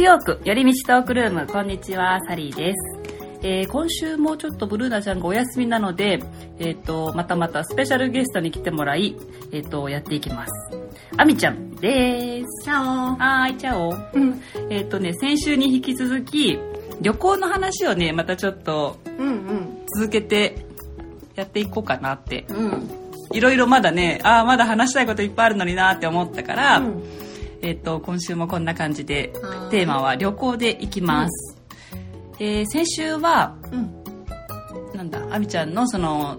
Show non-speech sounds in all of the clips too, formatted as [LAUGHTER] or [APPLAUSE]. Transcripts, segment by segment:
ーヨーク寄り道トークルームこんにちはサリーですえー、今週もちょっとブルーナちゃんがお休みなので、えっ、ー、と、またまたスペシャルゲストに来てもらい、えっ、ー、と、やっていきます。あみちゃんです。チャオはーい、チャオ。うん、えっ、とね、先週に引き続き、旅行の話をね、またちょっと、続けてやっていこうかなって。うん。いろいろまだね、ああ、まだ話したいこといっぱいあるのになって思ったから、うん、えっ、と、今週もこんな感じで、テーマは旅行で行きます。で先週は、うん、なんだあみちゃんのその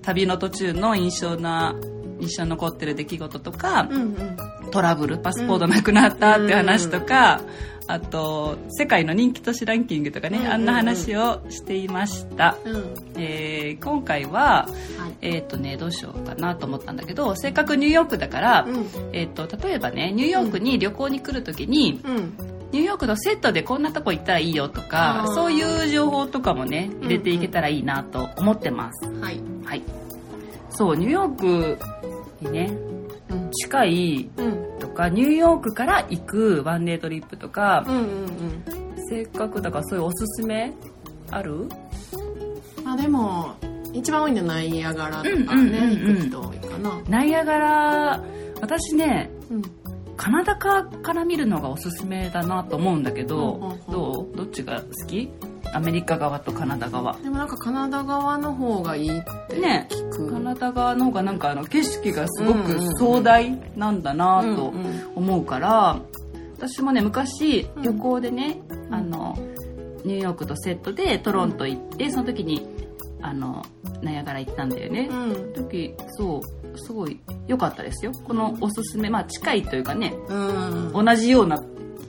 旅の途中の印象な印象に残ってる出来事とか、うんうん、トラブルパスポートなくなったって話とか、うん、あと世界の人気都市ランキングとかね、うんうんうん、あんな話をしていました、うん、えー、今回は、はい、えっ、ー、とねどうしようかなと思ったんだけどせっかくニューヨークだから、うん、えーと、例えばねニューヨークに旅行に来る時に、ニューヨークのセットでこんなとこ行ったらいいよとかそういう情報とかもね入れていけたらいいなと思ってます、うんうん、はい、はい、そうニューヨークにね、うん、近いとか、ニューヨークから行くワンデートリップとか、うんうんうん、せっかくだからそういうおすすめある？あでも一番多いのはナイアガラとかね、うんうんうんうん、行く人多いかな。ナイアガラ私ね、うん。カナダ側から見るのがおすすめだなと思うんだけど、どう？どっちが好き？アメリカ側とカナダ側。でもなんかカナダ側の方がいいってね。カナダ側の方がなんかあの景色がすごく壮大なんだなと思うから、私もね昔旅行でね、うん、あのニューヨークとセットでトロント行って、その時にあのナヤガラ行ったんだよね、うん、時そうすごい良かったですよ。このおすすめまあ近いというかね、うん、同じような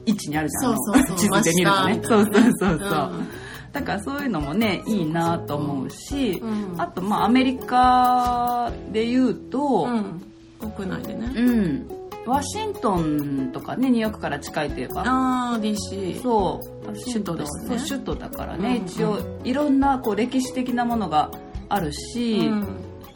位置にあるじゃん。そうそう地図で見るとね。そうそうそうそう、だからそういうのもねいいなと思うし、うん、あとまあアメリカで言うと、うん、国内でね。うん。ワシントンとかねニューヨークから近いといえば。ああ DC そう。首都ですね。首都だからね、うんうん、一応いろんなこう歴史的なものがあるし、うん、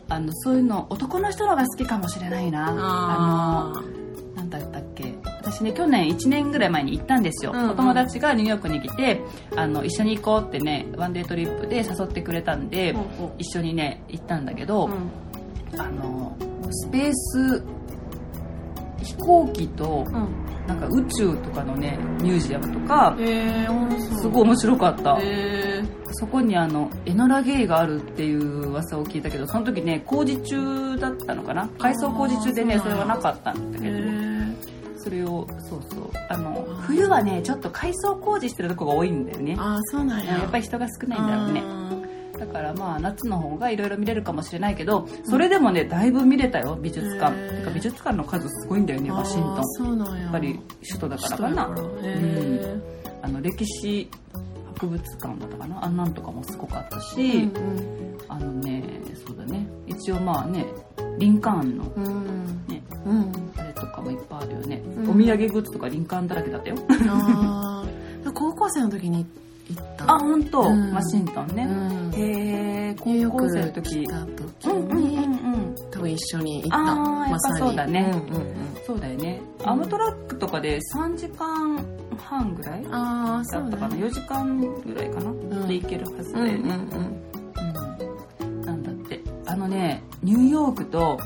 あのそういうの男の人のが好きかもしれないな。あのなんだったっけ？私ね去年1年ぐらい前に行ったんですよ、うんうん、お友達がニューヨークに来てあの一緒に行こうってねワンデートリップで誘ってくれたんで、うんうん、一緒にね行ったんだけど、うん、あのスペース飛行機と、なんか宇宙とかのねミュージアムとか、えー、すごい面白かった、えー、そこにあのエノラゲイがあるっていう噂を聞いたけどその時ね工事中だったのかな？改装工事中でねそれはなかったんだけど、えー、それをそうそう。あの冬はねちょっと改装工事してるとこが多いんだよね。あそうなんや。やっぱり人が少ないんだろうね。だからまあ夏の方がいろいろ見れるかもしれないけどそれでもねだいぶ見れたよ美術館。てか美術館の数すごいんだよねワシントンや。っぱり首都だからかな。うん。あの歴史博物館だったかな。あんなんとかもすごかったし、うんうん、あのねそうだね。一応まあねリンカーンの、ね、うん、あれとかもいっぱいあるよね、うん、お土産グッズとかリンカーンだらけだったよ。高校生の時に行ったあ本当、うん、ワシントンね、うん、へえ高校生の時。来た時に、うんうんうん多分一緒に行った。ああやっぱそうだね、うんうんうん、そうだよね、アムトラックとかで3時間半ぐらいあだったかな、ね、4時間ぐらいかな、で行けるはずで、ね、うんうん。うん、なんだって。あのねニューヨークと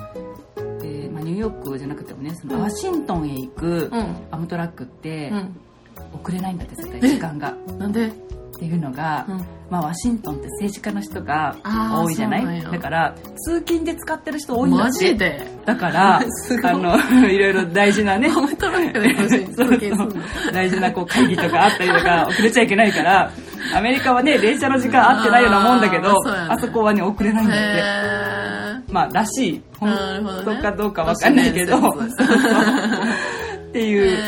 えーまあ、ニューヨークじゃなくてもねそのワシントンへ行くアムトラックって、遅れないんだって絶対時間が。なんで？っていうのが、うん、まあ、ワシントンって政治家の人が多いじゃない？だから通勤で使ってる人多いんだって。だから [LAUGHS] あのいろいろ大事なね。大事なこう会議とかあったりとか [LAUGHS] 遅れちゃいけないからアメリカはね電車の時間合ってないようなもんだけどあそこはね遅れないんだってまあらしい本当かどうかわかんないけど。っていう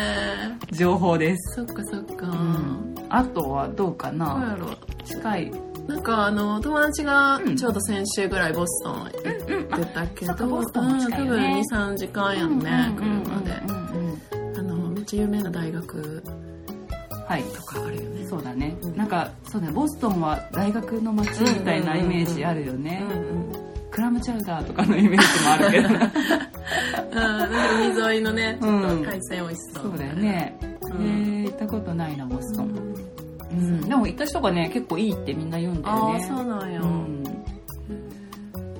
情報です。そっかそっか、うん。あとはどうかな。近い。なんかあの友達がちょうど先週ぐらいボストン行ってたけど、うんうん、多分23時間やんね、車で、あのめっちゃ有名な大学はい。とかあるよね。そうだね、うん、なんかそうだね。ボストンは大学の街みたいなイメージあるよねクラムチャウダーとかのイメージもあるけど。[LAUGHS] うんなんか海沿いのねちょっと海鮮美味しそう、そうだよね、えー、ったことないなボストン、うん、でも行った人がね結構いいってみんな言うんだよね。あそうなんや、うん、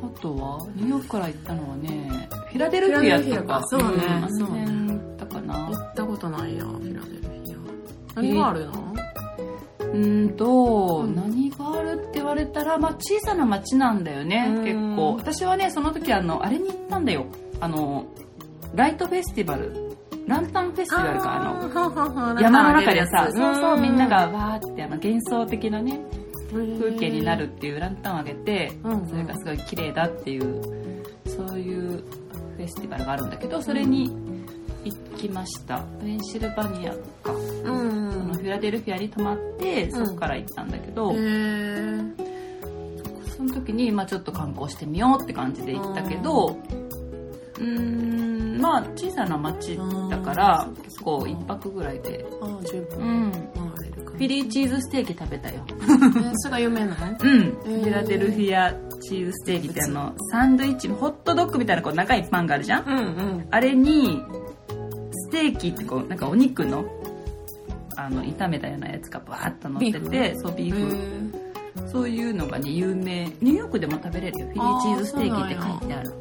あとはニューヨークから行ったのはねフィラデルフィアとか。そうね、うん、そうね。行ったかな。行ったことないやフィラデルフィア。何があるの？うんと、うん、何があるって言われたら、まあ、小さな町なんだよね結構。私はねその時あのあれに行ったんだよ。あのライトフェスティバル。ランタンフェスティバルかあの山の中でさそうそうみんながわーってあの幻想的なね風景になるっていうランタンをあげて、それがすごい綺麗だっていうそういうフェスティバルがあるんだけどそれに行きました。ペンシルバニアか、うん、そのフィラデルフィアに泊まってそこから行ったんだけど、うん、その時に、まあ、ちょっと観光してみようって感じで行ったけどうん。まあ小さな町だから結構1泊ぐらいで。十分。回れるかフィリーチーズステーキ食べたよ。それが有名なの？[LAUGHS] うん、フィラデルフィアチーズステーキってあのサンドイッチホットドッグみたいなこう長いパンがあるじゃん、うんうん、あれにステーキってこうなんかお肉のあの炒めたようなやつがバーッと乗っててそうビーフ。そういうのがね有名ニューヨークでも食べれるよ。フィリーチーズステーキって書いてある。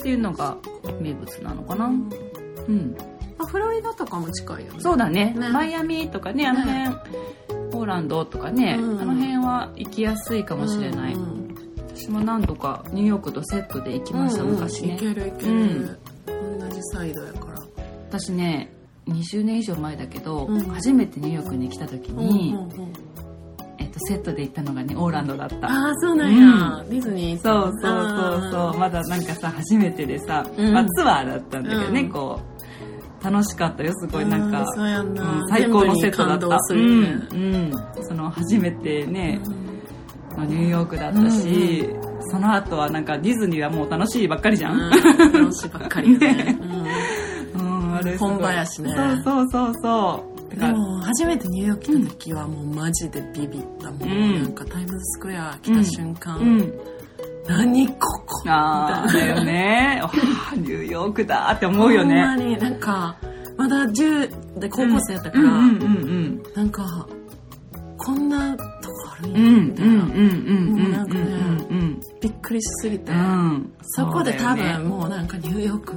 っていうのが名物なのかな。うん。あフロリダとかも近いよね。そうだね、ね、マイアミとかねあの辺、ね、ポーランドとかね、うん、あの辺は行きやすいかもしれない、うんうん、私も何度かニューヨークとセットで行きました、うんうん、昔ね行ける行ける、うん同じサイドやから。私ね20年以上前だけど、うん、初めてニューヨークに来た時に、うんうんうん。えっと、セットで行ったのがねオーランドだった。ああそうなんや、うん、ディズニー。そうそうそうそう。まだなんかさ初めてでさ、うん、まあ、ツアーだったんだけどね、うん、こう楽しかったよすごいなんか、最高のセットだった、ね、うん、うん、その初めてね、のニューヨークだったし、その後はなんかディズニーはもう楽しいばっかりじゃん、楽しいばっかりね。[LAUGHS] あれ本場やしね。そうそうそうそう。でも初めてニューヨーク来た時はもうマジでビビったもん、うん、なんかタイムズスクエア来た瞬間、うん。うん、何ここ？ああだよね。[LAUGHS] ニューヨークだって思うよね。ほんまになんかまだ10で高校生やったから、うんうんうんうん、なんかこんなとこあるんやみたいなもうなんかねびっくりしすぎて、そこで多分もうなんかニューヨーク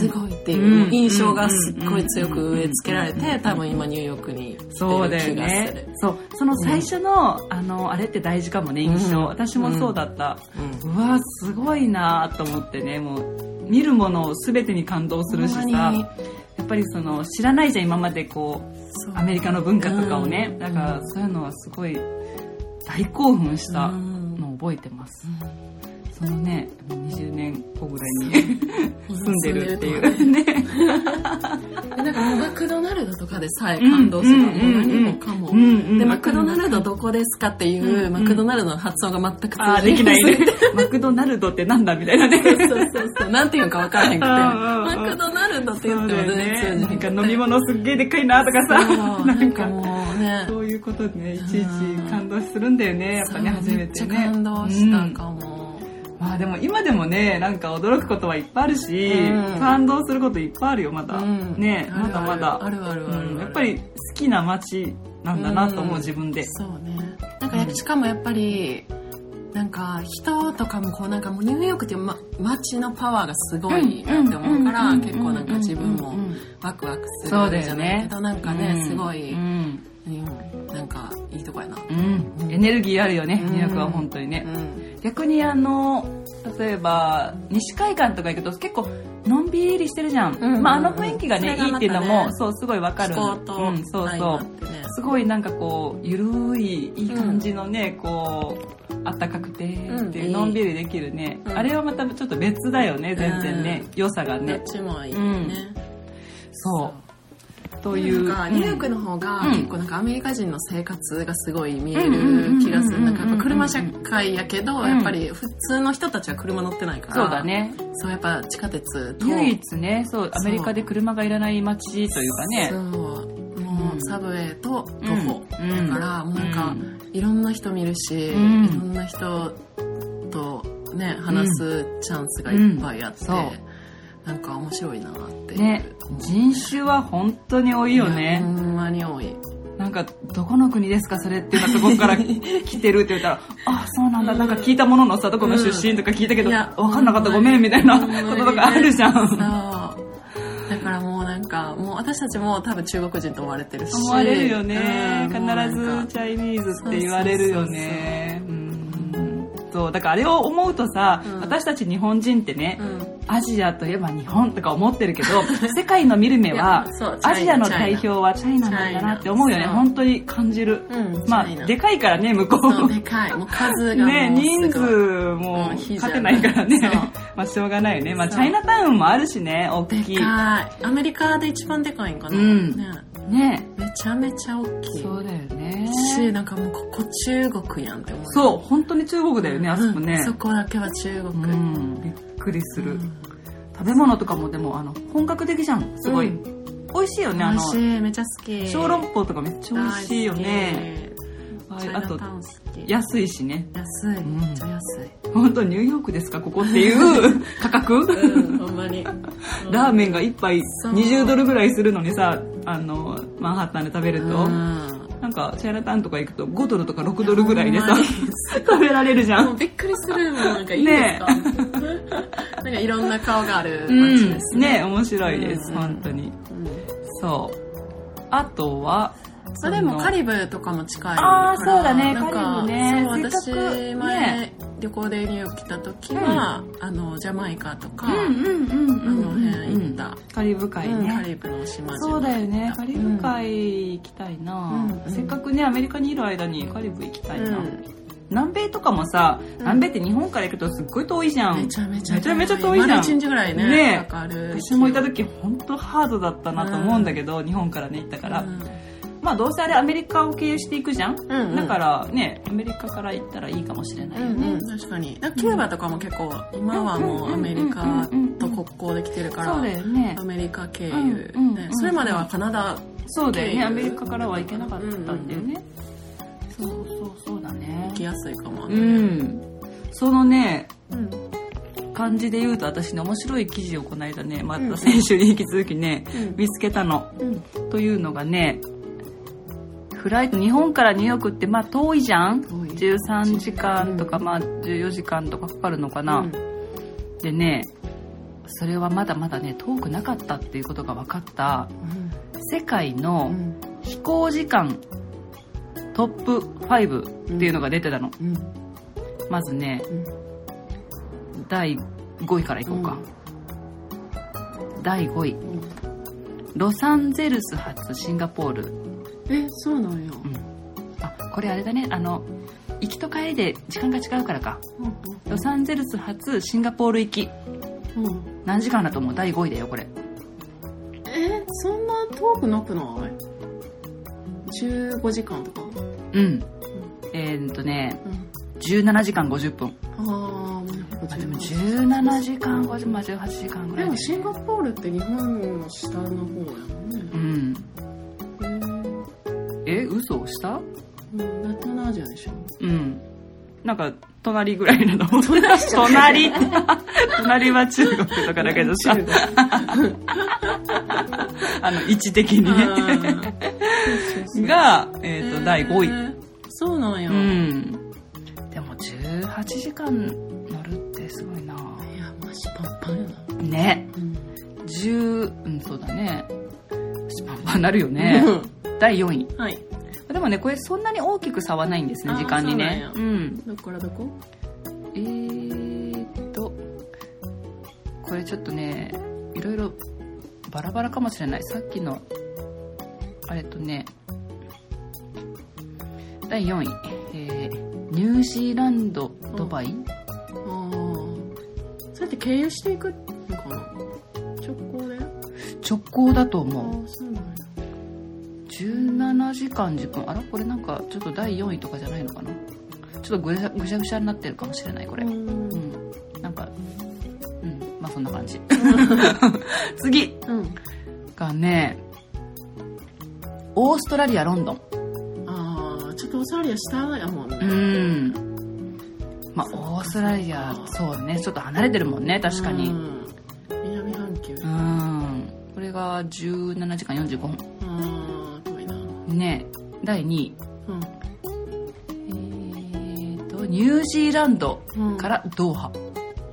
すごいっていう印象がすっごい強く植え付けられて多分今ニューヨークにそうだよねそうその最初の、あのあれって大事かもね印象、私もそうだった、うわすごいなと思ってねもう見るものを全てに感動するしさやっぱりその知らないじゃん今までこうアメリカの文化とかをね、だからそういうのはすごい大興奮したのを覚えてます。そのね20年後ぐらいに住んでるっていう。ね [LAUGHS] なんかマクドナルドとかでさえ感動するのも何もかも、でマクドナルドどこですかっていう、マクドナルドの発音が全く通じない。ね。[LAUGHS] マクドナルドってなんだみたいなね。そうそうそうなんていうか分からへんくて。マクドナルドって言っても全然通じない。なんか飲み物すっげえでっかいなとかさなんか。もうね。そういうことでねいちいち感動するんだよねやっぱね初めてね。感動したかも、まあでも今でもねなんか驚くことはいっぱいあるし、うん、感動することいっぱいあるよまだ、うん、ねまだまだ。あるあるある、やっぱり好きな街なんだなと思う、自分で。そうね。なんかしかもやっぱりなんか人とかもこうなんかもうニューヨークっていう、ま、街のパワーがすごいなって思うから結構なんか自分もワクワクするじゃない。けど、ね、なんかね、すごい、うん、なんかいいとこやな、うん、エネルギーあるよねニューヨークは本当にね、逆にあの例えば西海岸とか行くと結構のんびりしてるじゃん、うんうん、まあ、あの雰囲気がね、ね、いいっていうのもそうすごいわかる、うん、そうそう、ね、すごいなんかこうゆるいいい感じのね、うん、こうあったかくてっていう、のんびりできるね、あれはまたちょっと別だよね全然ね、良さがね。どっちもいいね、そうという。なんかニューヨークの方が結構なんかアメリカ人の生活がすごい見える気がする。なんかやっぱ車社会やけど、やっぱり普通の人たちは車乗ってないから。そうだね。そうやっぱ地下鉄と。唯一ね、そう、アメリカで車がいらない街というかね。そう。もうサブウェイと徒歩。だから、もうなんか、いろんな人見るし、いろんな人とね、話すチャンスがいっぱいあって。なんか面白いなってね人種は本当に多いよね。ほんまに多い。なんかどこの国ですかそれっていうところから [LAUGHS] 来てるって言ったらあそうなんだ。なんか聞いたもののさどこの出身とか聞いたけど、うん、分かんなかった。ごめんみたいなこととかあるじゃん、だからもうなんかもう私たちも多分中国人と思われてるし。思われるよね、必ずチャイニーズって言われるよね。そう。だからあれを思うとさ、うん、私たち日本人ってね、うん、アジアといえば日本とか思ってるけど [LAUGHS] 世界の見る目はアジアの代表はチャイナなんだなって思うよね。本当に感じる、う。ん、まあでかいからね向こうでかい。もう数がね人数も勝てないからね。[LAUGHS] まあしょうがないよね。まあチャイナタウンもあるしね大きい。アメリカで一番でかいんかな、うん。ねね。めちゃめちゃ大きい。そうだよね。しなんかもうここ中国やんって思う。そう本当に中国だよね、あそこね、そこだけは中国、うん、びっくりする、食べ物とかもでもあの本格的じゃん。すごい、美味しいよねあの。美味しいめっちゃ好き。小籠包とかめっちゃ美味しいよね。あと安いしね。安い、めっちゃ安い。本当ニューヨークですかここっていう [LAUGHS] 価格、うん、ほんまに。ラーメンが1杯20ドルぐらいするのにさあのマンハッタンで食べると、なんかチャイナタウンとか行くと5ドルとか6ドルぐらいでさ [LAUGHS] 食べられるじゃん。びっくりするもん。なんかいいですか、ね、[LAUGHS] なんかいろんな顔がある街ですね、うん、ね面白いです、うん、本当に、うん、そう。あとはそれもカリブとかも近いああそうだね。カリブね。そう私前、ね、旅行でニューヨーク来た時は、うん、あのジャマイカとか、あの辺行った、カリブ海ね、カリブの島そうだよね。カリブ海行きたいな、せっかくねアメリカにいる間にカリブ行きたいな、南米とかもさ、南米って日本から行くとすっごい遠いじゃん。めちゃめちゃめちゃめちゃ遠いじゃん。1日ぐらいね。ね私もいた時本当ハードだったなと思うんだけど、日本からね行ったから。まあどうせあれアメリカを経由していくじゃん、うんうん、だからねアメリカから行ったらいいかもしれないよね、うんうん、確かに。キューバとかも結構今はもうアメリカと国交できてるから、そうだよね、アメリカ経由、ね、それまではカナダそうだよね。アメリカからは行けなかったんだよね、うんうん、そうそうそうだね。行きやすいかも。ね、うん、そのね、うん。感じで言うと私ね面白い記事をこの間ねまた先週に引き続きね、うん、見つけたの、うん、というのがねフライト日本からニューヨークってまあ遠いじゃん？13時間とか、まあ14時間とかかかるのかな、うん、でねそれはまだまだね遠くなかったっていうことが分かった、うん、世界の飛行時間トップ5っていうのが出てたの、うん、まずね、第5位からいこうか、第5位、ロサンゼルス発シンガポールえそうなんや、うん、あこれあれだね。あの行きと帰りで時間が違うからか、うんうん、ロサンゼルス発シンガポール行き、うん、何時間だと思う？第5位だよこれ。えそんな遠くなくない？15時間とか？うん、うん、えー、っとね、うん、17時間50分。ああでも17時間50まあ18時間ぐらいで。もシンガポールって日本の下の方やもんね。うんえ嘘した？うん、東南アジアでしょうん。なんか隣ぐらいなの。隣隣。は中国とかだけどさ。あの位置的に。ね [LAUGHS] が、えーと、と第5位。そうなんや、うん、でも18時間乗るってすごいな。いやマジパンパンやな。ね、うん、10うんそうだね。パンパンなるよね、第4位。はい。でもね、これそんなに大きく差はないんですね、時間にね。ううん。どこからどこ？えーっと、これちょっとね、いろいろバラバラかもしれない。さっきの、あれとね、第4位、えー、ニュージーランド、ドバイ、ああ。そうやって経由していくのかな？直行で？直行だと思う。あそうなん17時間。10分あら？これなんかちょっと第4位とかじゃないのかな？ちょっとぐしゃぐしゃぐしゃになってるかもしれないこれ。うん。なんかうん。まあそんな感じ。[LAUGHS] 次、うん、がねオーストラリアロンドン。ああちょっとオーストラリア下やもんね。うん。まあオーストラリアそうね。ちょっと離れてるもんね確かに。南半球。うん。これが17時間45分ね第2位うん。えーとニュージーランドからドーハ、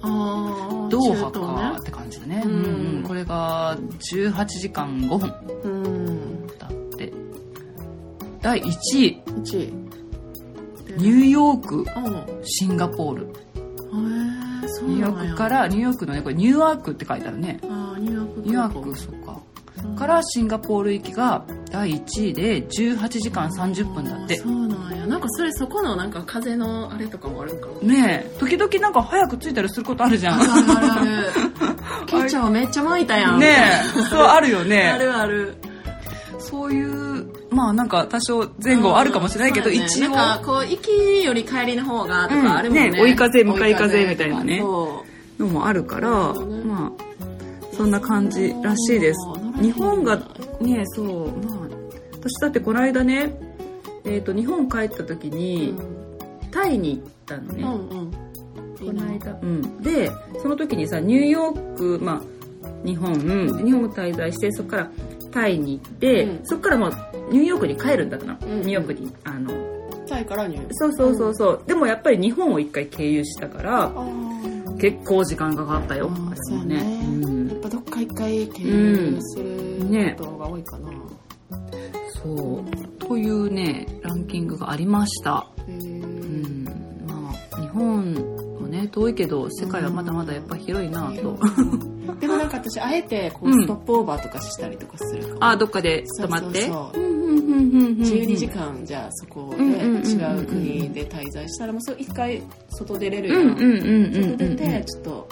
ああドーハかって感じだね、うん。うんうん。これが18時間5分うん。だって。第1位。1位。ニューヨーク。うん。シンガポール。ニューヨークからニューヨークのねこれニューアークって書いてあるね。ニューヨークニューアークそっか。からシンガポール行きが第1位で18時間30分だって。そうなんや。なんかそれそこのなんか風のあれとかもあるんか。もねえ。時々なんか早く着いたりすることあるじゃん。あるあるある。[LAUGHS] ケチャめっちゃ巻いたやん。ねえ。そうあるよね。あるある。そういうまあなんか多少前後あるかもしれないけど、うんね。一応。なんかこう行きより帰りの方がとかあるもんね,、うん。ね追い風向かい風みたいなね。そのもあるから、ね。まあそんな感じらしいです。日本がねそうまあ私だってこの間ねえー、と日本帰った時うに、タイに行ったのね、うんうん。この間、うん、でその時にさニューヨーク、まあ、日本、で日本滞在してそこからタイに行って、うん。そこからもうニューヨークに帰るんだったの、うん。ニューヨークにあの。タイからニューそうそうそうそう、でもやっぱり日本を一回経由したから結構時間かかったよあれもそうね。うん。やっぱどっか一回経由するね。ことが多いかな、そうというねランキングがありました。うん。まあ日本もね遠いけど世界はまだまだやっぱ広いなと、[LAUGHS] でもなんか私あえてこううん。ストップオーバーとかしたりとかするかも、あどっかで泊まって？そうそうそう。うんうんうんうんうん12時間じゃあそこでうんうんうんうん。違う国で滞在したらもうそう一回外出れるやんうんうんうんうんうん。外出てちょっと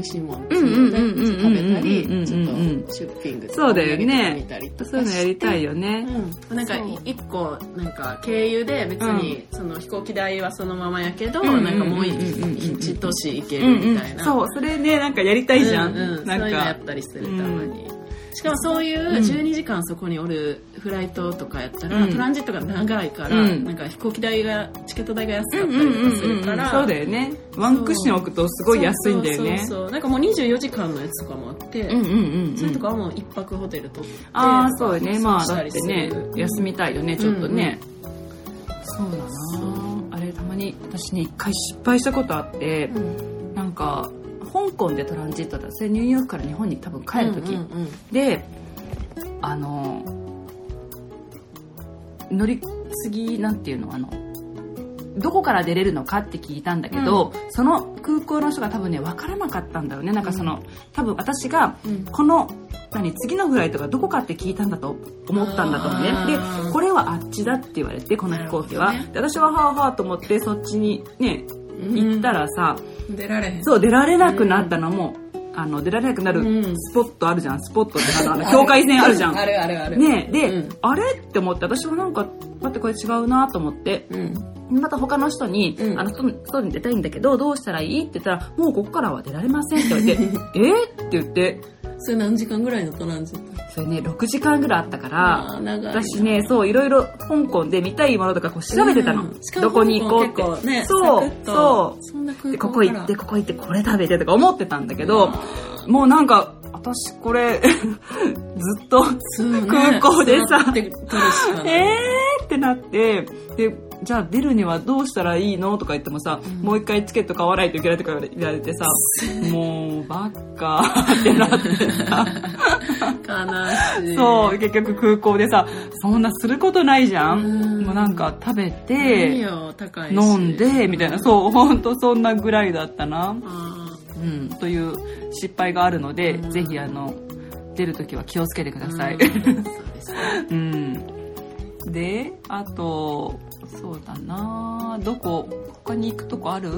味しいもん食べたりうんうんうんうんちょっとショッピングとかそうだよね見たりとかそういうのやりたいよね。うん、なんか一個なんか経由で別にその飛行機代はそのままやけど、うんなんかもううん一都市行けるみたいな、そう、それね、なんかやりたいじゃん。うんうん、なんそういうのやっ、たりするたまに、しかもそういう12時間そこにおるフライトとかやったら、うんトランジットが長いから、うんなんか飛行機代がチケット代が安かうんったりとかするから、そうだよね。ワンクッション置くとすごい安いんだよね。そうそうそうなんかもう24時間のやつとかもあって、うんうんうんそれとうん。かはもう一泊ホテル取ってああ、そうよね。まあ、だってねる、休みたいよね、ちょっとね。そうだなあれ、たまに、私ね、一回失敗したことあってう、んなんか、香港でトランジットだ。それニューヨークから日本に多分帰る時。うんうんうん。であの乗り継ぎなんていうの？あのどこから出れるのかって聞いたんだけど、その空港の人が多分ね分からなかったんだよね。なんかその、多分私がうん。この何次のフライトがどこかって聞いたんだと思ったんだと思うね。でこれはあっちだって言われてこの飛行機は、なるほで私ははあはあと思ってそっちにね行ったらさ、出られへん。そう出られなくなったのも、あの出られなくなるうん。スポットあるじゃん。スポットってあの境界線あるじゃん。あるあるあるねで、うん。あれって思って私はなんか待ってこれ違うなと思って。うん。また他の人に「うん。あの外外に出たいんだけどどうしたらいい?」って言ったら「もうここからは出られません」って言われて「[LAUGHS] えっ?」って言ってそれ何時間ぐらいのトランジット？それね6時間ぐらいあったから私ねそういろいろ香港で見たいものとかこう調べてたの、うんどこに行こうって、ねそうそう。で港ここ行ってここ行ってこれ食べてとか思ってたんだけどもうなんか私これ [LAUGHS] ずっと空港でさ座って撮るしかない。[LAUGHS] えーってなってでじゃあ出るにはどうしたらいいの？とか言ってもさ、うん。もう一回チケット買わないといけないとか言われてさ [LAUGHS] もうバッカってなってさ悲しい。そう結局空港でさそんなすることないじゃん、うん。もうなんか食べて飲んでみたいな。そうほんとそんなぐらいだったな、あうん、という失敗があるので、うん。ぜひあの出るときは気をつけてくだーさい。うん [LAUGHS] であと、そうだな。どこ、他に行くとこある？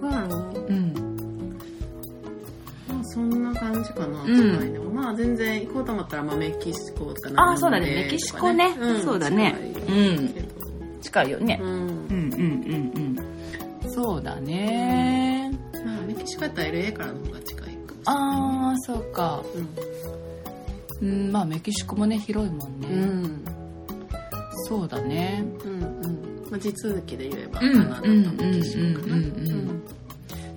どうやろううん。まあそんな感じかな、ん。近いのはまあ全然行こうと思ったら、まあ、メキシコとかあーそうだね。メキシコね。そうだね。うん。近いよね。うん、うんうんうんうん。そうだね。まあメキシコやったら LA からの方が近いかもしれない。あー、そうか。うんうん、まあメキシコもね、広いもんね。うんそうだね。うん。うんまあ、地続きで言えばうんカナダとメキシコかな。うんうんうんうん。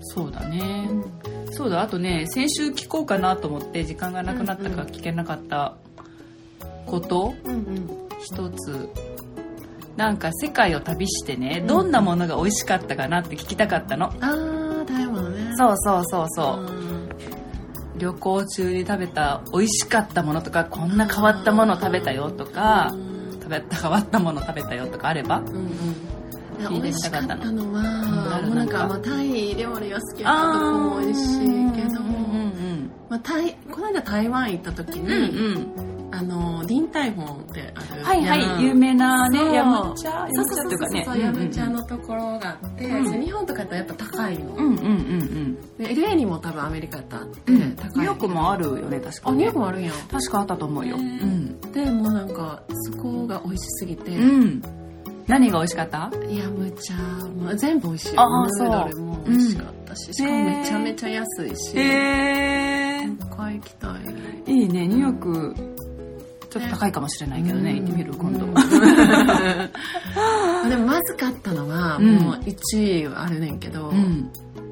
そうだね。そうだあとね先週聞こうかなと思って時間がなくなったから聞けなかったこと、うんうん、一つ。なんか世界を旅してね、どんなものが美味しかったかなって聞きたかったの。ああ食べ物ね。そうそうそうそう旅行中に食べた美味しかったものとかこんな変わったもの食べたよとか食べた変わったもの食べたよとかあれば、うんうん。聞いてみたかったののは、もうなんか、まあ、タイ料理が好きなとこも美味しいけど、まあ、タイこの間台湾行った時に、うんうんあのディンタイフォンってあるはいはい有名なねヤムチャそうそうそうそう、ヤムチャのところがあって、うん、日本とかってやっぱ高いの。うんうんうんうん。で LA にも多分アメリカってあって、うん、高い。ニューヨークもあるよね確かに、あニューヨークもあるんや。確かあったと思うよ、うん、でもうなんかそこが美味しすぎて、うん。何が美味しかった？ヤムチャ、まあ、全部美味しいああそう。ヌードルも美味しかったし、しかもめちゃめちゃ安いし。へえー、回行きたい。いいねニューヨークちょっと高いかもしれないけどね、行ってみる今度。[LAUGHS] でもまずかったのは、もう1位あるねんけど、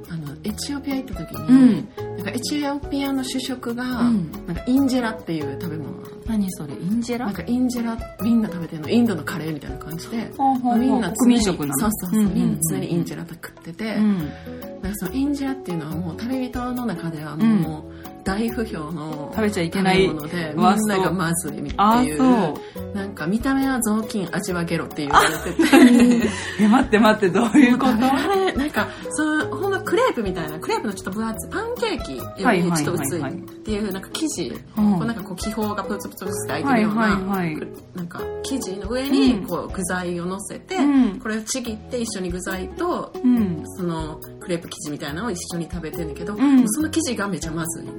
あのエチオピア行った時に、なんかエチオピアの主食が、なんかインジェラっていう食べ物何それインジェラ？なんかインジェラみんな食べてるのインドのカレーみたいな感じでみんな国民食なの？そうそうそう、みんな常にインジェラ食ってて、なんかそのインジェラっていうのはもう旅人の中ではもう、大不評の食べちゃいけないものでみんながまずいっていうなんか見た目は雑巾味はゲロって言われててえ待って待ってどういうこと？あれなんかそのほんまクレープみたいなクレープのちょっと分厚いパンケーキよりちょっと薄いっていうなんか生地、こうなんかこう気泡がプツプツプツって開いてるような、なんか生地の上にこう具材を乗せて、うん、これをちぎって一緒に具材と、うん、そのクレープ生地みたいなのを一緒に食べてるんだけど、うん、その生地がめちゃまずい。は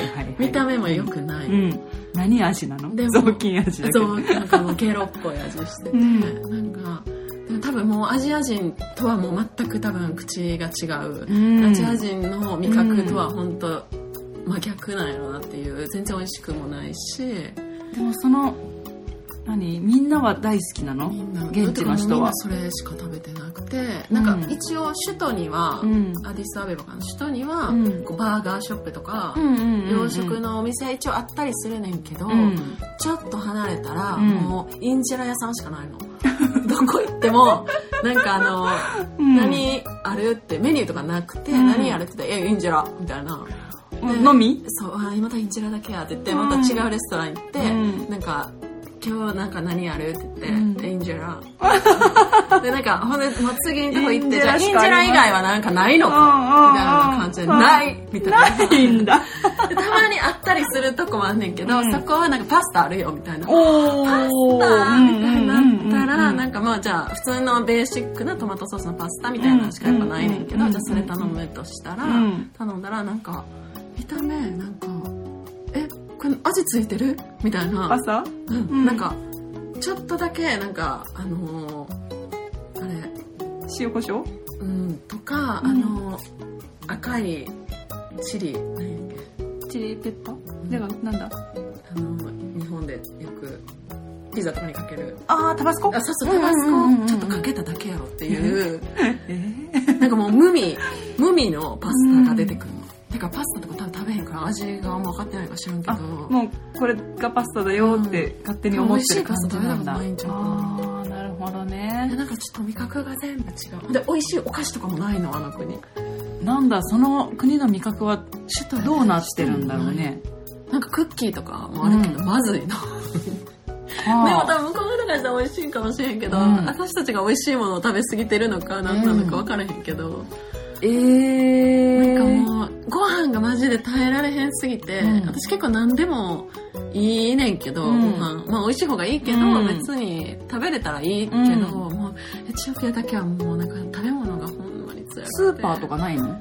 いはい、見た目も良くない、うん、何味なの？雑巾味だけど。なんかもうゲロっぽい味して。て、うん、なんか多分もうアジア人とはもう全く多分口が違う、うん、アジア人の味覚とは本当真逆なんやろなっていう。全然美味しくもないし。でもその何？みんなは大好きなの？現地の人は。それしか食べてなくて、なんか一応首都には、うん、アディスアベバかな？首都には、うん、こうバーガーショップとか、洋食のお店一応あったりするねんけど、ちょっと離れたら、もうインジェラ屋さんしかないの。[LAUGHS] どこ行ってもなんかあの、何あるってメニューとかなくて、何あるって言ったら「えインジェラ」みたいな。のみ？そうあまたインジェラだけやって言ってまた違うレストラン行って、なんか今日なんか何やる？って言って、インジェラ。で、なんか、ほんで、もう次のとこ行って、じゃインジェラ以外はなんかないのか？みたいな感じで、ないみたいな。ないんだ。たまにあったりするとこもあんねんけど、そこはなんかパスタあるよみたいな。パスタみたいになったら、なんかまあじゃあ、普通のベーシックなトマトソースのパスタみたいなのしかやっぱないねんけど、じゃあそれ頼むとしたら、頼んだらなんか、見た目、なんか、え、これ味ついてる？みたいな。朝、うん、うん、なんかちょっとだけなんかあのー、あれ。塩コショウ？うん。とか、うん、あのー、赤いチリ。何やっけチリペッパーではなんだ？あのー、日本でよくピザとかにかける。ああタバスコ？あそうそうタバスコ。ちょっとかけただけやろっていう、[LAUGHS] えー、なんかもう無味無味のパスタが出てくるの、てかパスタとか多分食べへんから味があんま分かってないか知らんけど。もうこれがパスタだよって勝手に思ってる感じなんだ、うん、ああなるほどね。なんかちょっと味覚が全部違う。で美味しいお菓子とかもないのあの国。なんだその国の味覚はどうなってるんだろうね。なんかクッキーとかもあるけど、うん、まずいの。でも多分向こうからしたら美味しいかもしれんけど、うん、私たちが美味しいものを食べ過ぎてるのか何なのか分からへんけど、うんえー、なんかもうご飯がマジで耐えられへんすぎて、うん、私結構何でもいいねんけど、うん、ご飯。まあ美味しい方がいいけど、うん、別に食べれたらいいけど、もうエチオピアだけはもうなんか食べ物がほんまに強いスーパーとかないの、うん、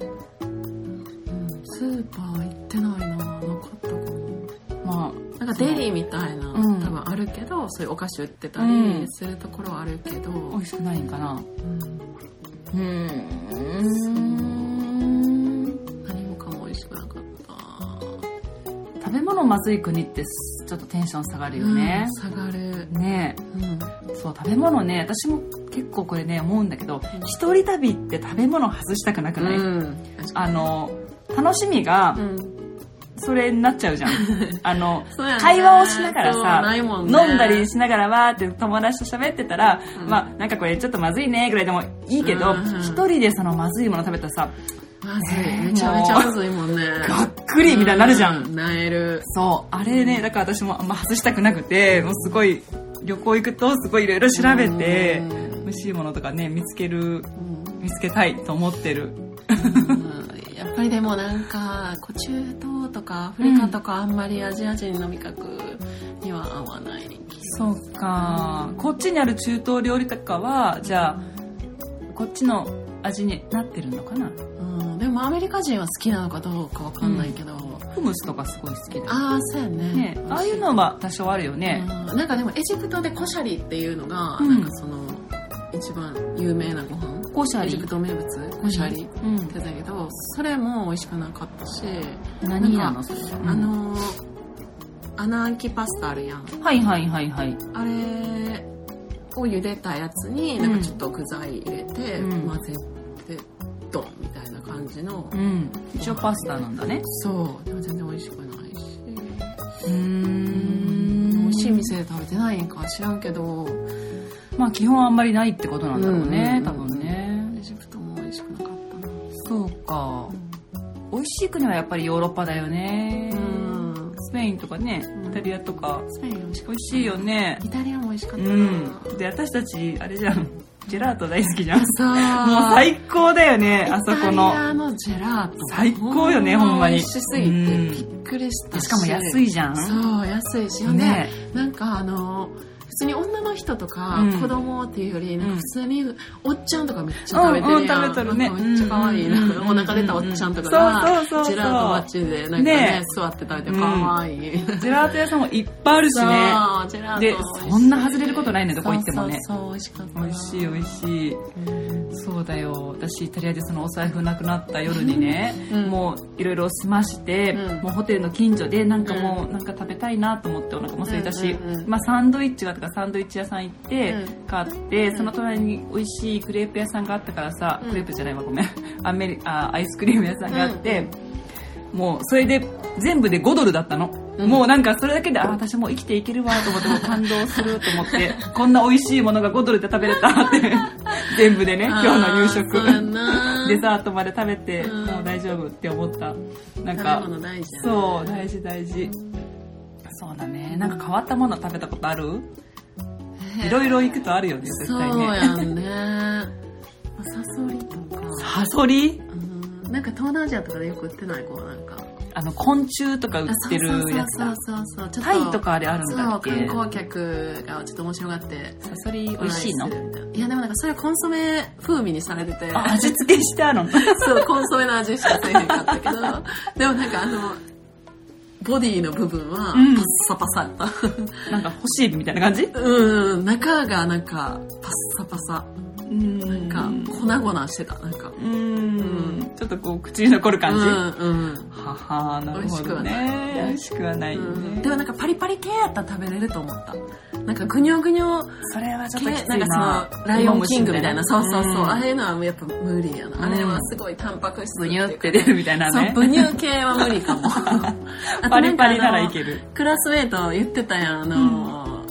スーパー行ってないななかったかもまあなんかデリーみたいな、多分あるけどそういうお菓子売ってたりするところはあるけど、美味しくないんかな？うんうん。食べ物まずい国ってちょっとテンション下がるよね、うん、下がる。ね、うん、そう食べ物ね私も結構これね思うんだけど一、人旅って食べ物外したくなくない、あの楽しみが、それになっちゃうじゃん。[LAUGHS] あの、ね、会話をしながらさ、ね、飲んだりしながらわーって友達と喋ってたら、うん、まあなんかこれちょっとまずいねぐらいでもいいけど、一、人でそのまずいもの食べたらさ、まずい、めちゃめちゃまずいもんね。がっくりみたいになるじゃん。なえる。そう。あれね、だから私もあんま外したくなくて、もうすごい、旅行行くとすごいいろいろ調べて、美味しいものとかね、見つける、見つけたいと思ってる。やっぱりでもなんか、中東とかアフリカとかあんまりアジア人の味覚には合わない。そうか。こっちにある中東料理とかは、じゃあ、こっちの味になってるのかな？うん。でもアメリカ人は好きなのかどうかわかんないけど、フムスとかすごい好きだよああそうやね。ね。ああいうのは多少あるよね、うん、なんかでもエジプトでコシャリっていうのが、うん、なんかその一番有名なご飯コシャリエジプト名物コシャリって言ってたけど、それも美味しくなかったし何なのそれあのアナンキパスタあるやん。はいはいはいはい。あれを茹でたやつになんかちょっと具材入れて混ぜてドンみたいな感じの、うん、一応パスタなんだね。そう。でも全然美味しくないし。うん。美味しい店で食べてないんか知らんけど。まあ基本あんまりないってことなんだろうね、うん、多分ねそうか、うん、美味しい国はやっぱりヨーロッパだよねうんスペインとかねイタリアとかスペイン美味しいよねイタリアも美味しかったうんで私たちあれじゃんジェラート大好きじゃん。そう。もう最高だよね、あそこの。イタリアのジェラート。最高よね、ほんまに。美味しすぎてびっくりしたし。しかも安いじゃん。そう、安いし。ね。なんかあの、普通に女の人とか子供っていうより、普通におっちゃんとかめっちゃ食べてるやん。食べてるね。めっちゃ可愛いな。お腹出たおっちゃんとかが、ジェラート街でなんかね、座って食べて可愛い。ジェラート屋さんもいっぱいあるしね。で、そんな外れることないね、どこ行ってもね。そうそう、美味しかった。美味しい美味しい。そうだよ。私、イタリアでそのお財布なくなった夜にね、もういろいろ済まして、もうホテルの近所でなんかもうなんか食べたいなと思ってお腹も空いたし、まあサンドイッチがかサンドイッチ屋さん行って買って、うん、その隣に美味しいクレープ屋さんがあったからさ、うん、クレープじゃないわごめん。[LAUGHS] アメリあアイスクリーム屋さんがあって、うん、もうそれで全部で5ドルだったの、もうなんかそれだけであ私も生きていけるわと思っても感動すると思って [LAUGHS] こんな美味しいものが5ドルで食べれたって [LAUGHS] 全部でね今日の夕食。デザートまで食べて、もう大丈夫って思った。なんかそう大事大事。そうだね。なんか変わったもの食べたことある？いろいろ行くとあるよね絶対ね。そうやんね [LAUGHS] サソリとか。サソリ？うん。なんか東南アジアとかでよく売ってないこうなんかあの昆虫とか売ってるやつだ。そうそうそうタイとかあれあるんだっけ？観光客がちょっと面白がって。サソリ美味しいの？いやでもなんかそれコンソメ風味にされてて。味付けしてあるの？[LAUGHS] そうコンソメの味しかせえへんかったけど。でもなんかあのボディの部分はパッサパサやった、うん、なんか干しエビみたいな感じ？うん中がなんかパッサパサなんか粉々してたなんか。うん。ちょっとこう口に残る感じ。うん、うん、ははなるほどね。美味しくはない。ね、でもなんかパリパリ系やったら食べれると思った。なんかぐにょぐにょそれはちょっときついな。なんかそのライオンキングみたいな。そうそうそう、ああいうのはやっぱ無理やな、あれはすごいタンパク質ブニュって出るみたいなね。そうブニュ系は無理かも。[LAUGHS] パリパリならいける。クラスメート言ってたやんあの、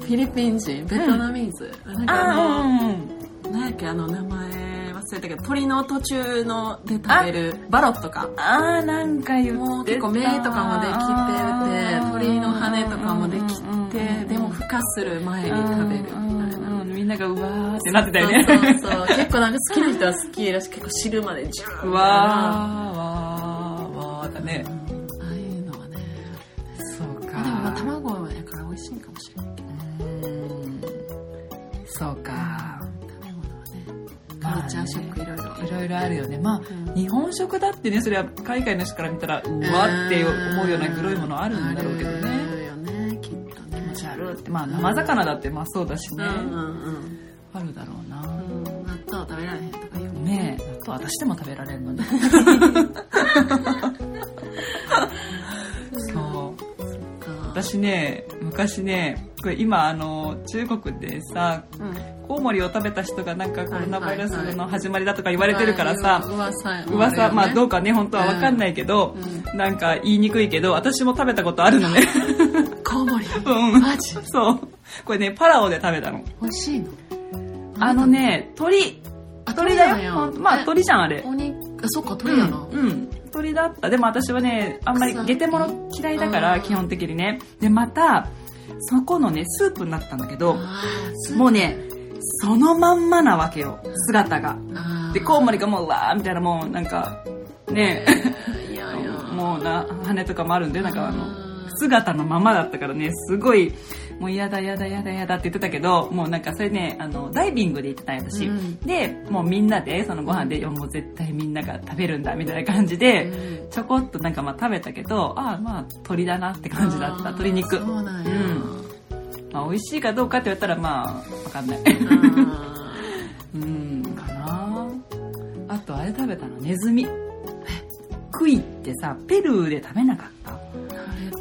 フィリピン人ベトナミーズ、なん。かあの、何やっけあの名前忘れたけど鳥の途中ので食べるバロットか。ああなんか言う結構目とかもできてて鳥の羽とかもできてでも孵化する前に食べるみたいな。みんながうわーってなってたよね。そうそう結構なんか好きな人は好きらし結構汁までジューうわーわーわーだね。ああいうのはね。そうか。でも卵やから美味しいかもしれないけどそうかカルチャーショックいろいろいろいろあるよね。まあ、うん、日本食だってねそれは海外の人から見たらうわって思うような黒いものあるんだろうけどね。ねきっとね。気持ち悪ってまあ生魚だってまあそうだしね、うんうんうん、あるだろうな、うん、納豆食べられへんとか言うね。え納豆私でも食べられるのに。[LAUGHS] そう。私ね昔ねこれ今あの中国でさ、うん。コウモリを食べた人がなんかコロナウイルスの始まりだとか言われてるからさ、噂噂、まあどうかね本当は分かんないけど、なんか言いにくいけど私も食べたことあるのね。コウモリ？[LAUGHS] うん。マジ？そう。これねパラオで食べたの。美味しいの？あのね鳥。鳥だよ。まあ鳥じゃんあれ。お肉？あそっか鳥だな。うん。鳥だった。でも私はねあんまりゲテモノ嫌いだから基本的にね。でまたそこのねスープになったんだけどもうねそのまんまなわけよ姿が。でコウモリがもううわーみたいなもうなんかね。[LAUGHS] もうな羽とかもあるんでなんかあの姿のままだったからねすごいもう嫌だ嫌だ嫌だ嫌だって言ってたけどもうなんかそれねあのダイビングで行ってたんや私、うん。でもうみんなでそのご飯で、いやもう絶対みんなが食べるんだみたいな感じで、うん。ちょこっとなんかまあ食べたけどああまあ鳥だなって感じだった鶏肉。そうなんや。まあ、美味しいかどうかって言われたらまあ分かんない。あ [LAUGHS] うんかな。あとあれ食べたのネズミ。クイってさペルーで食べなかった？ー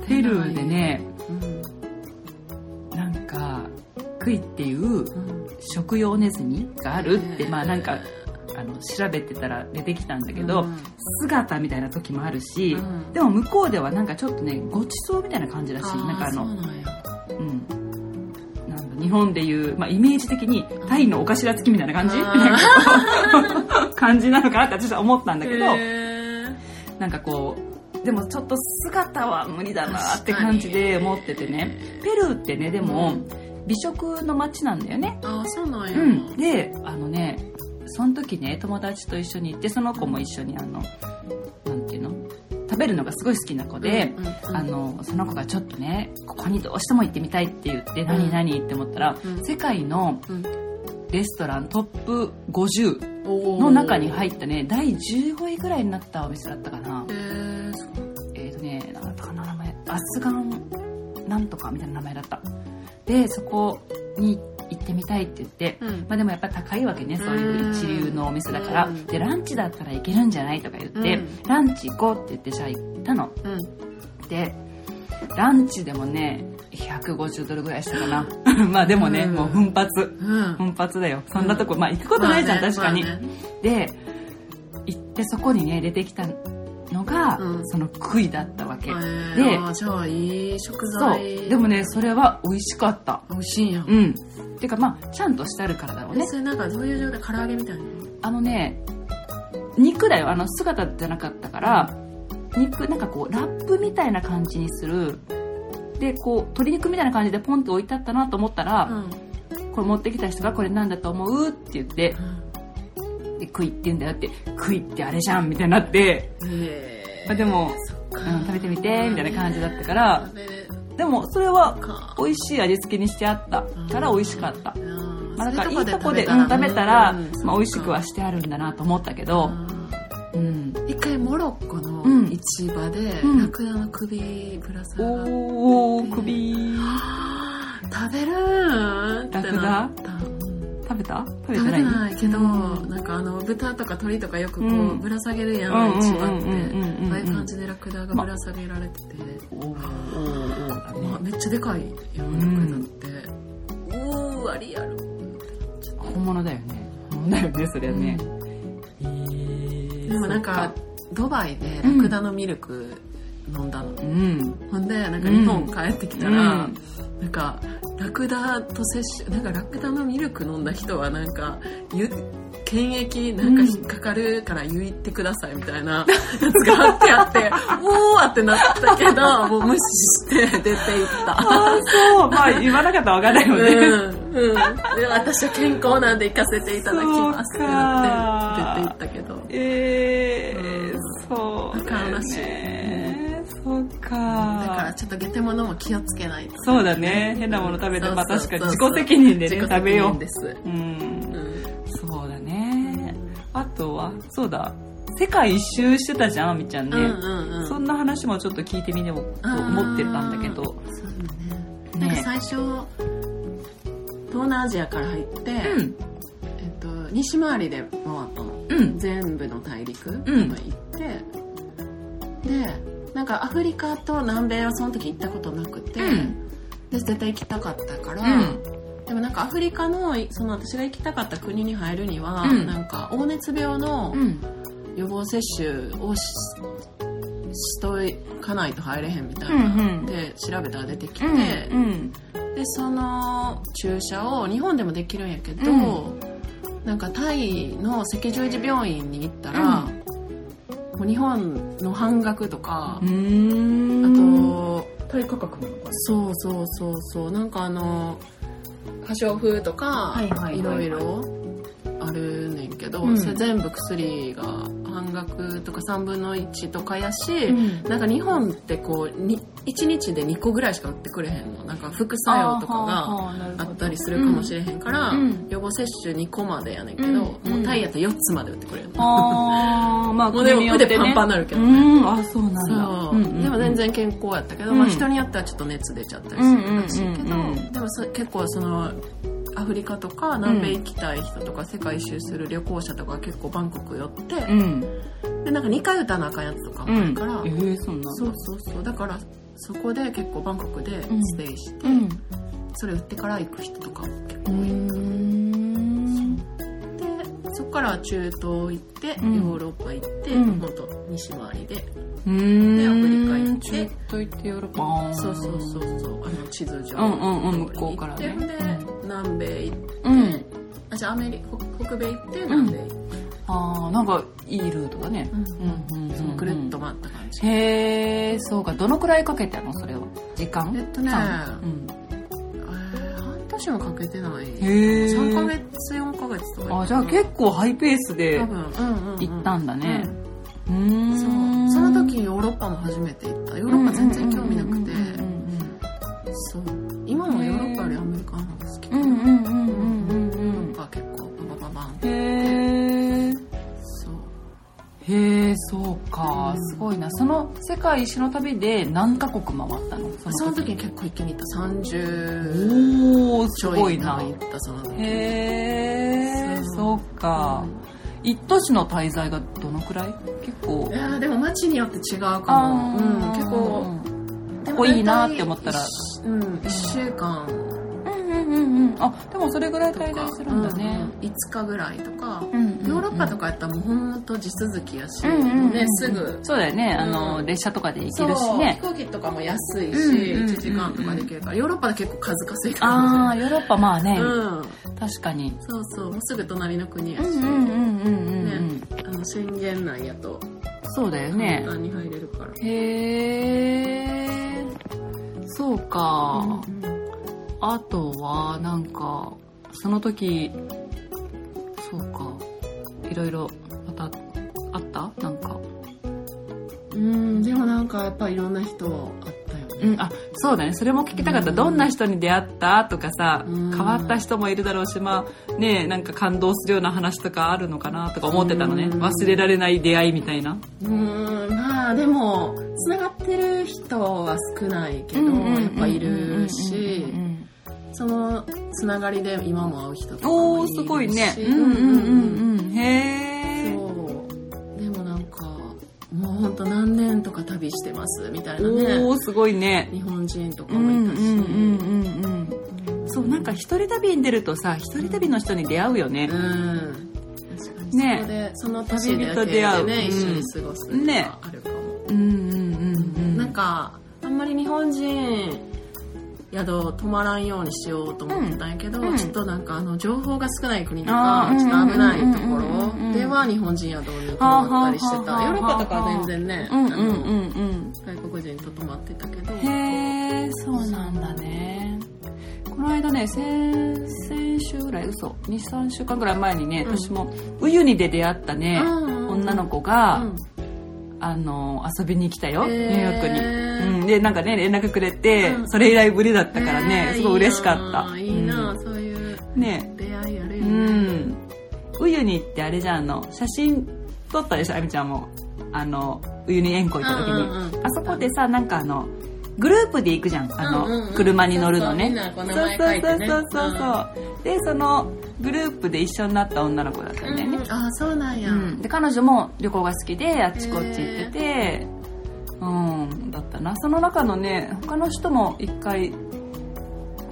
ペルーでねうん。なんかクイっていううん食用ネズミがあるってまあなんかあの調べてたら出てきたんだけど、うん。姿みたいな時もあるし、うん。でも向こうではなんかちょっとねごちそうみたいな感じらしい。なんかあのそうなん日本でいう、まあ、イメージ的にタイのお頭付きみたいな感じ、[LAUGHS] 感じなのかなって私は思ったんだけど、へなんかこうでもちょっと姿は無理だなって感じで思っててね。ペルーってねでも、美食の街なんだよね。ーあそうなんや。うん、であのねその時ね友達と一緒に行ってその子も一緒にあのなんていうの？食べるのがすごい好きな子で、うんうんうん。あのその子がちょっとねここにどうしても行ってみたいって言って、何何って思ったら、うん。世界のうんレストラントップ50おー。の中に入ったね第15位ぐらいになったお店だったかな。えっ、とね何だったかな名前アスガンなんとかみたいな名前だった。でそこに行ってみたいって言って、うん。まあでもやっぱ高いわけねそういう一流のお店だから、うん。でランチだったらいけるんじゃないとか言って、うん。ランチ行こうって言ってじゃあ行ったの。うん。でランチでもね150ドルぐらいしたかな。[LAUGHS] まあでもね、うん。もう奮発。うん。奮発だよ。そんなとこ、まあ行くことないじゃん、確かに、まあね。で行ってそこにね出てきたのが、うん。その杭だったわけ、へでーあーじゃあいい食そう材。でもねそれは美味しかった。美味しいん。やうん。てかまあちゃんとしてあるからだろうね。えそれなんかどういう状態唐揚げみたいなあのね肉だよ。あの姿じゃなかったから肉なんかこうラップみたいな感じにするでこう鶏肉みたいな感じでポンって置いてあったなと思ったら、うん。これ持ってきた人がこれなんだと思うって言ってで食いって言うんだよって食いってあれじゃんみたいになって、へまあ、でも、うん、食べてみてみたいな感じだったからでもそれはか。美味しい味付けにしてあったから美味しかった、うん。まあ、だからいいとこでうん食べたら、うん。まあ、美味しくはしてあるんだなと思ったけど、うん、一回モロッコのうん。市場でうん。ラクダの首ぶら下がって。おー首。食べるってなった。うん。食べた？食べて食べないけど、うん。なんかあの豚とか鳥とかよくこう、うん。ぶら下げるやん、うんうん市場って、うんうん。うんうんああいう感じでラクダがぶら下げられてて、まあ、めっちゃでかいやんラクダって、うーわリアル本物だよね。本物だよねそれはね、えーでもなんかドバイでラクダのミルク飲んだの、うん。ほんでなんか日本帰ってきたら、うん。なんかラクダと接種なんかラクダのミルク飲んだ人はなんかゆ検疫なんか引っかかるから言ってくださいみたいなやつがあってあっておーってなったけどもう無視して出ていった。ああそう。まあ言わなかったら分かんないよね、うん。うん、で私は健康なんで行かせていただきますってなって出ていったけど。えーうんそうだよね。そうかだからちょっとゲテモノも気をつけないとそうだね。変なもの食べてま確かに自己責任でね食べよううんうん。そうだね。あとはそうだ。世界一周してたじゃんあみちゃんね、うんうんうん。そんな話もちょっと聞いてみようと思ってたんだけど。そうだね。なんか最初東南アジアから入って、西回りで回ったの、うん。全部の大陸ん。行って、でなんかアフリカと南米はその時行ったことなくて、うん。で絶対行きたかったから、うん。でもなんかアフリカのその私が行きたかった国に入るには、うん、なんか黄熱病の予防接種をししとかないと入れへんみたいな、うんうん、で調べたら出てきて、うんうん、でその注射を日本でもできるんやけど、うん、なんかタイの赤十字病院に行ったら、もう日本の半額とかあとタイ価格なのかそうそうそうそうなんかあの破傷風とか、いろいろあるねんけど、うん、それ全部薬が半額とか3分の1とかやし、うん、なんか日本ってこう1日で2個ぐらいしか売ってくれへんの。なんか副作用とかがあったりするかもしれへんから、うん、予防接種2個までやねんけど、もうタイやったら4つまで売ってくれる。の。あまあ、[LAUGHS] もうでも腕パンパンになるけどね。あそうなんだ。でも全然健康やったけど、まあ人によってはちょっと熱出ちゃったりするらしいけど、でも結構そのアフリカとか南米行きたい人とか、世界一周する旅行者とか結構バンコク寄って、うん、でなんか2回歌わなあかんやつとかもあるから、うん、えー、そんなそうそうそう。だからそこで結構バンコクでステイして、うん、それ売ってから行く人とか結構多い。でそこから中東行って、ヨーロッパ行って、うん、本西回りででアフリカ行って。中東行ってヨーロッパ。そうそうそうそう。あの地図上。うんうんうん向こうからねあじゃあアメリカ北米行って南米行っああなんかいいルートだね。うん。うん、うん、そのくるっと回った感じ。へえそうか。どのくらいかけたの？それを。時間？えっとね、うん。半年もかけてない。3か月4か月とかあじゃあ結構ハイペースで行ったんだね、うん、そう。その時ヨーロッパも初めて行った。ヨーロッパ全然興味なくて。そう。今もヨーロッへえそうか、すごいな。その世界一周の旅で何カ国回ったの？その時。に結構一気に行った。30おおすごいな行った。その時。へえそうか、一都市の滞在がどのくらい？結構。いやでも街によって違うかも、うん、結構。でもいいなって思ったら。うん、1週間うんうんあでもそれぐらい滞在するんだね、うん、5日ぐらいとか、うんうんうん、ヨーロッパとかやったらもうほんと地続きやし、うんうんうん、ね、すぐ。そうだよね、あの列車とかで行けるしね。飛行機とかも安いし、うんうんうん、1時間とかで行けるからヨーロッパで結構数稼いからああヨーロッパまあね、うん、確かに。そうそうもうすぐ隣の国やし、うんうんうんうん、ね、あの宣言内やとそうだよね。簡単に入れるから。へえそうか、うんうんあとはなんかその時そうかいろいろまたあった？なんか。うんでもなんかやっぱいろんな人あったよね、うん、あそうだね。それも聞きたかった、うん、どんな人に出会った？とかさ、うん、変わった人もいるだろうしまあねなんか感動するような話とかあるのかなとか思ってたのね、忘れられない出会いみたいな。うんまあでもつながってる人は少ないけど、やっぱいるし、そのつながりで今も会う人とかもいるし。おすごいね。うんうんうんうん。へえそう。でもなんかもうほんと何年とか旅してますみたいなね。おすごいね。日本人とかもいたし。うんうんうんうんそうなんか一人旅に出るとさ一人旅の人に出会うよね。うん。確かにねその旅人出会うね、一緒に過ごすねあるかも、うんうんうんうん。なんかあんまり日本人宿泊まらんようにしようと思ったんやけど、うん、ちょっとなんかあの情報が少ない国とかちょっと危ないところでは日本人宿に泊まったりしてた。ヨーロッパとかは全然ね、あの外国人と泊まってたけどへえそうなんだね。この間ね先先週ぐらい嘘。23週間ぐらい前にね、私もウユニで出会ったね、女の子が、あの遊びに来たよ、ニューヨークに、うん、でなんかね連絡くれて、それ以来ぶりだったからね、すごい嬉しかった。いいな、そういうね。出会いあるよね。うん。ウユニってあれじゃんの写真撮ったでしょあみちゃんも。あのウユニ塩湖行った時に、あそこでさなんかあのグループで行くじゃんあの、車に乗るのね。そうそうそうそうそうでそのグループで一緒になった女の子だったんだよね、うん、あそうなんや、うん、で彼女も旅行が好きであっちこっち行っててうんだったな。その中のね他の人も一回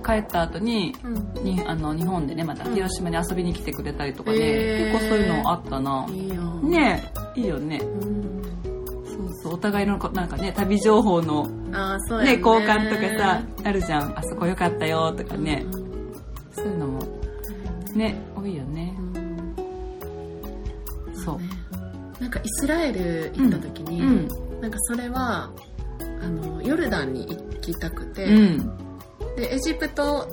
帰った後に,、にあの日本でねまた広島に遊びに来てくれたりとかね、結構そういうのあったな。いいよ。ねいいよね、そうそう。お互いのなんかね旅情報のあそうね、交換とかさあるじゃん。あそこよかったよとかね、そういうのもね多いよね、そう。なんかイスラエル行った時に、うん、なんかそれはあのヨルダンに行きたくて、うん、でエジプト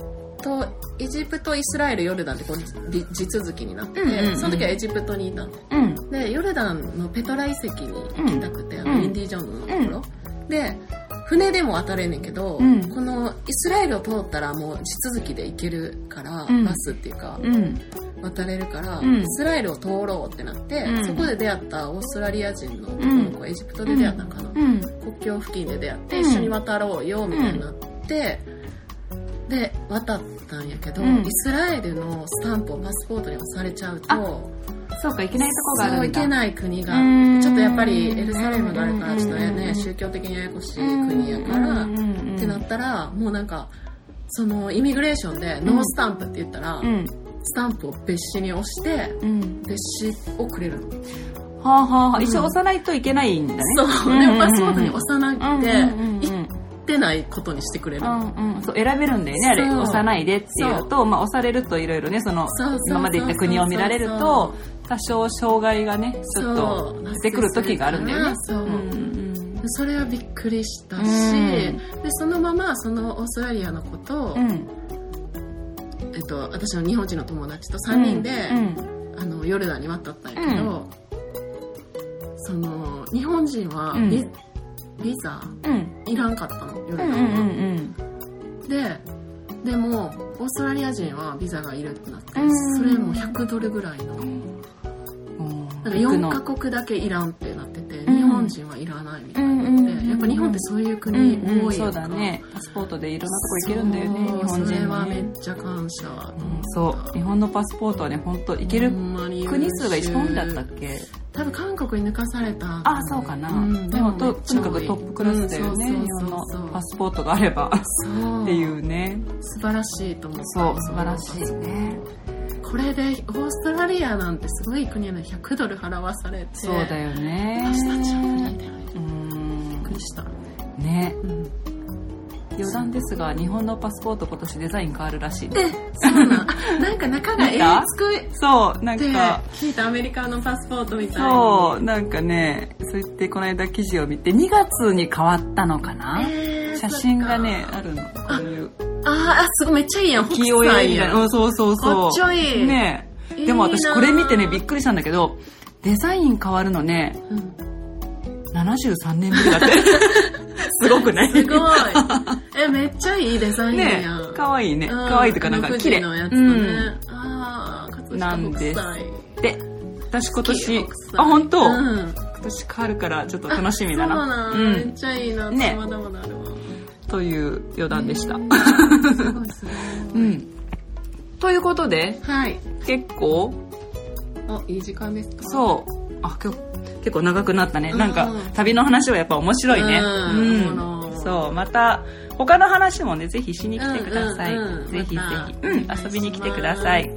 とエジプトイスラエルヨルダンってこう地続きになってて、うんうんうん、その時はエジプトにいたの、うん、でヨルダンのペトラ遺跡に行きたくて、あのインディ・ジョーンズのところ、で船でも渡れんねんけど、うん、このイスラエルを通ったらもう地続きで行けるから、うん、バスっていうか、うん、渡れるから、イスラエルを通ろうってなって、そこで出会ったオーストラリア人の男の子、エジプトで出会ったんかな、国境付近で出会って一緒に渡ろうよみたいになって、で渡ったんやけど、イスラエルのスタンプをパスポートに押されちゃうとそうか、行けないとこがあるんだ。そう、行けない国が、ちょっとやっぱりエルサレムがあるから、ちょっとね、宗教的にややこしい国やから、ってなったら、もうなんか、そのイミグレーションで no stamp って言ったら、スタンプを別紙に押して、別紙をくれるの。はあはあ、一応押さないといけないんだね。そう。でもパスポートに押さなくて、ってないことにしてくれる、うんうん、そう選べるんだよね。あれ押さないでっていうとまあ、押されるといろいろねその今まで行った国を見られると多少障害がねちょっと出てくる時があるんだよね。そう、うんうん、それはびっくりしたし、うん、でそのままそのオーストラリアの子と、うん、えっと、私の日本人の友達と3人で、あのヨルダンに渡ったんやけど、その日本人はビ,、ビザ、いらんかったのヨルダンは。ででもオーストラリア人はビザがいるってなって、それも100ドルぐらいの。なんか4カ国だけいらんって本人はいらないみたいになって、やっぱ日本ってそういう国多いそうだね。パスポートでいろんなとこ行けるんだよね日本人それはめっちゃ感謝、そう。日本のパスポートはね本当行ける国数が一番多いんだったっけ？多分韓国に抜かされた。あそうかな、でもととにかくトップクラスだよね、日本のパスポートがあれば。っていうね。素晴らしいと思うそう素晴らしいねこれでオーストラリアなんてすごい国なの100ドル払わされてそうだよね。私たちは無理だよびっくりした。ね、うん、余談ですが日本のパスポート今年デザイン変わるらしい。えそうなん [LAUGHS] なんか中がえー、つくそうなんか。聞いたアメリカのパスポートみたいそうなんかねそう言ってこの間記事を見て2月に変わったのかな、えー、写真がねあるの。こういうああ、すごい、めっちゃいいやん。清いみたいな。うん、そうそうそう。めっちゃいい。ねでも私これ見てね、びっくりしたんだけど、デザイン変わるのね、うん、73年ぶりだって。[LAUGHS] すごくない？すごい。え、めっちゃいいデザインやん。ね、かわいいね。かわいいとかなんか綺麗。のやつね。うん、ああ、なんですで、私今年、あ、本当、うん、今年変わるからちょっと楽しみだな。そうなん、うん、めっちゃいいな。ね。まだまだあるわ。という余談でした。うん。ということで、はい、結構あいい時間ですか？そう。あ今日結構長くなったね、うん、なんか旅の話はやっぱ面白いね、うん、うん、そう。また他の話もねぜひしに来てください、うんうん、ぜひぜひ、うん、遊びに来てください。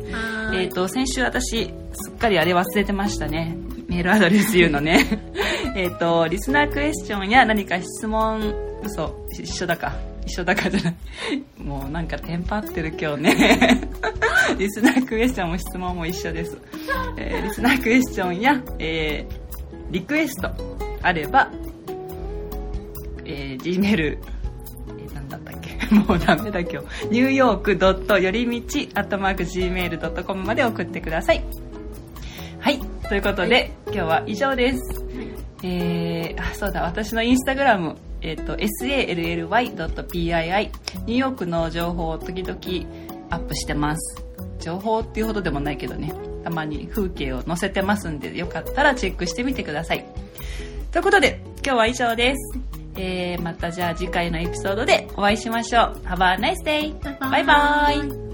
えっ、ー、と先週私すっかりあれ忘れてましたね。メールアドレス言うのね。[LAUGHS] えっとリスナークエスチョンや何か質問嘘一緒だか一緒だかじゃないもうなんかテンパってる今日ね [LAUGHS] リスナークエスチョンも質問も一緒です、えー、リスナークエスチョンや、えー、リクエストあれば、えー、Gmail なんだったっけ？[LAUGHS] もうダメだ今日。ニューヨークドットよりみちアットマーク Gmail.com まで送ってください。はい。ということで、はい、今日は以上です。えー、あ、そうだ、私のインスタグラム、えっ、ー、と、sally.pii、ニューヨークの情報を時々アップしてます。情報っていうほどでもないけどね、たまに風景を載せてますんで、よかったらチェックしてみてください。ということで、今日は以上です。えー、またじゃあ次回のエピソードでお会いしましょう。Have a nice day! バイバイ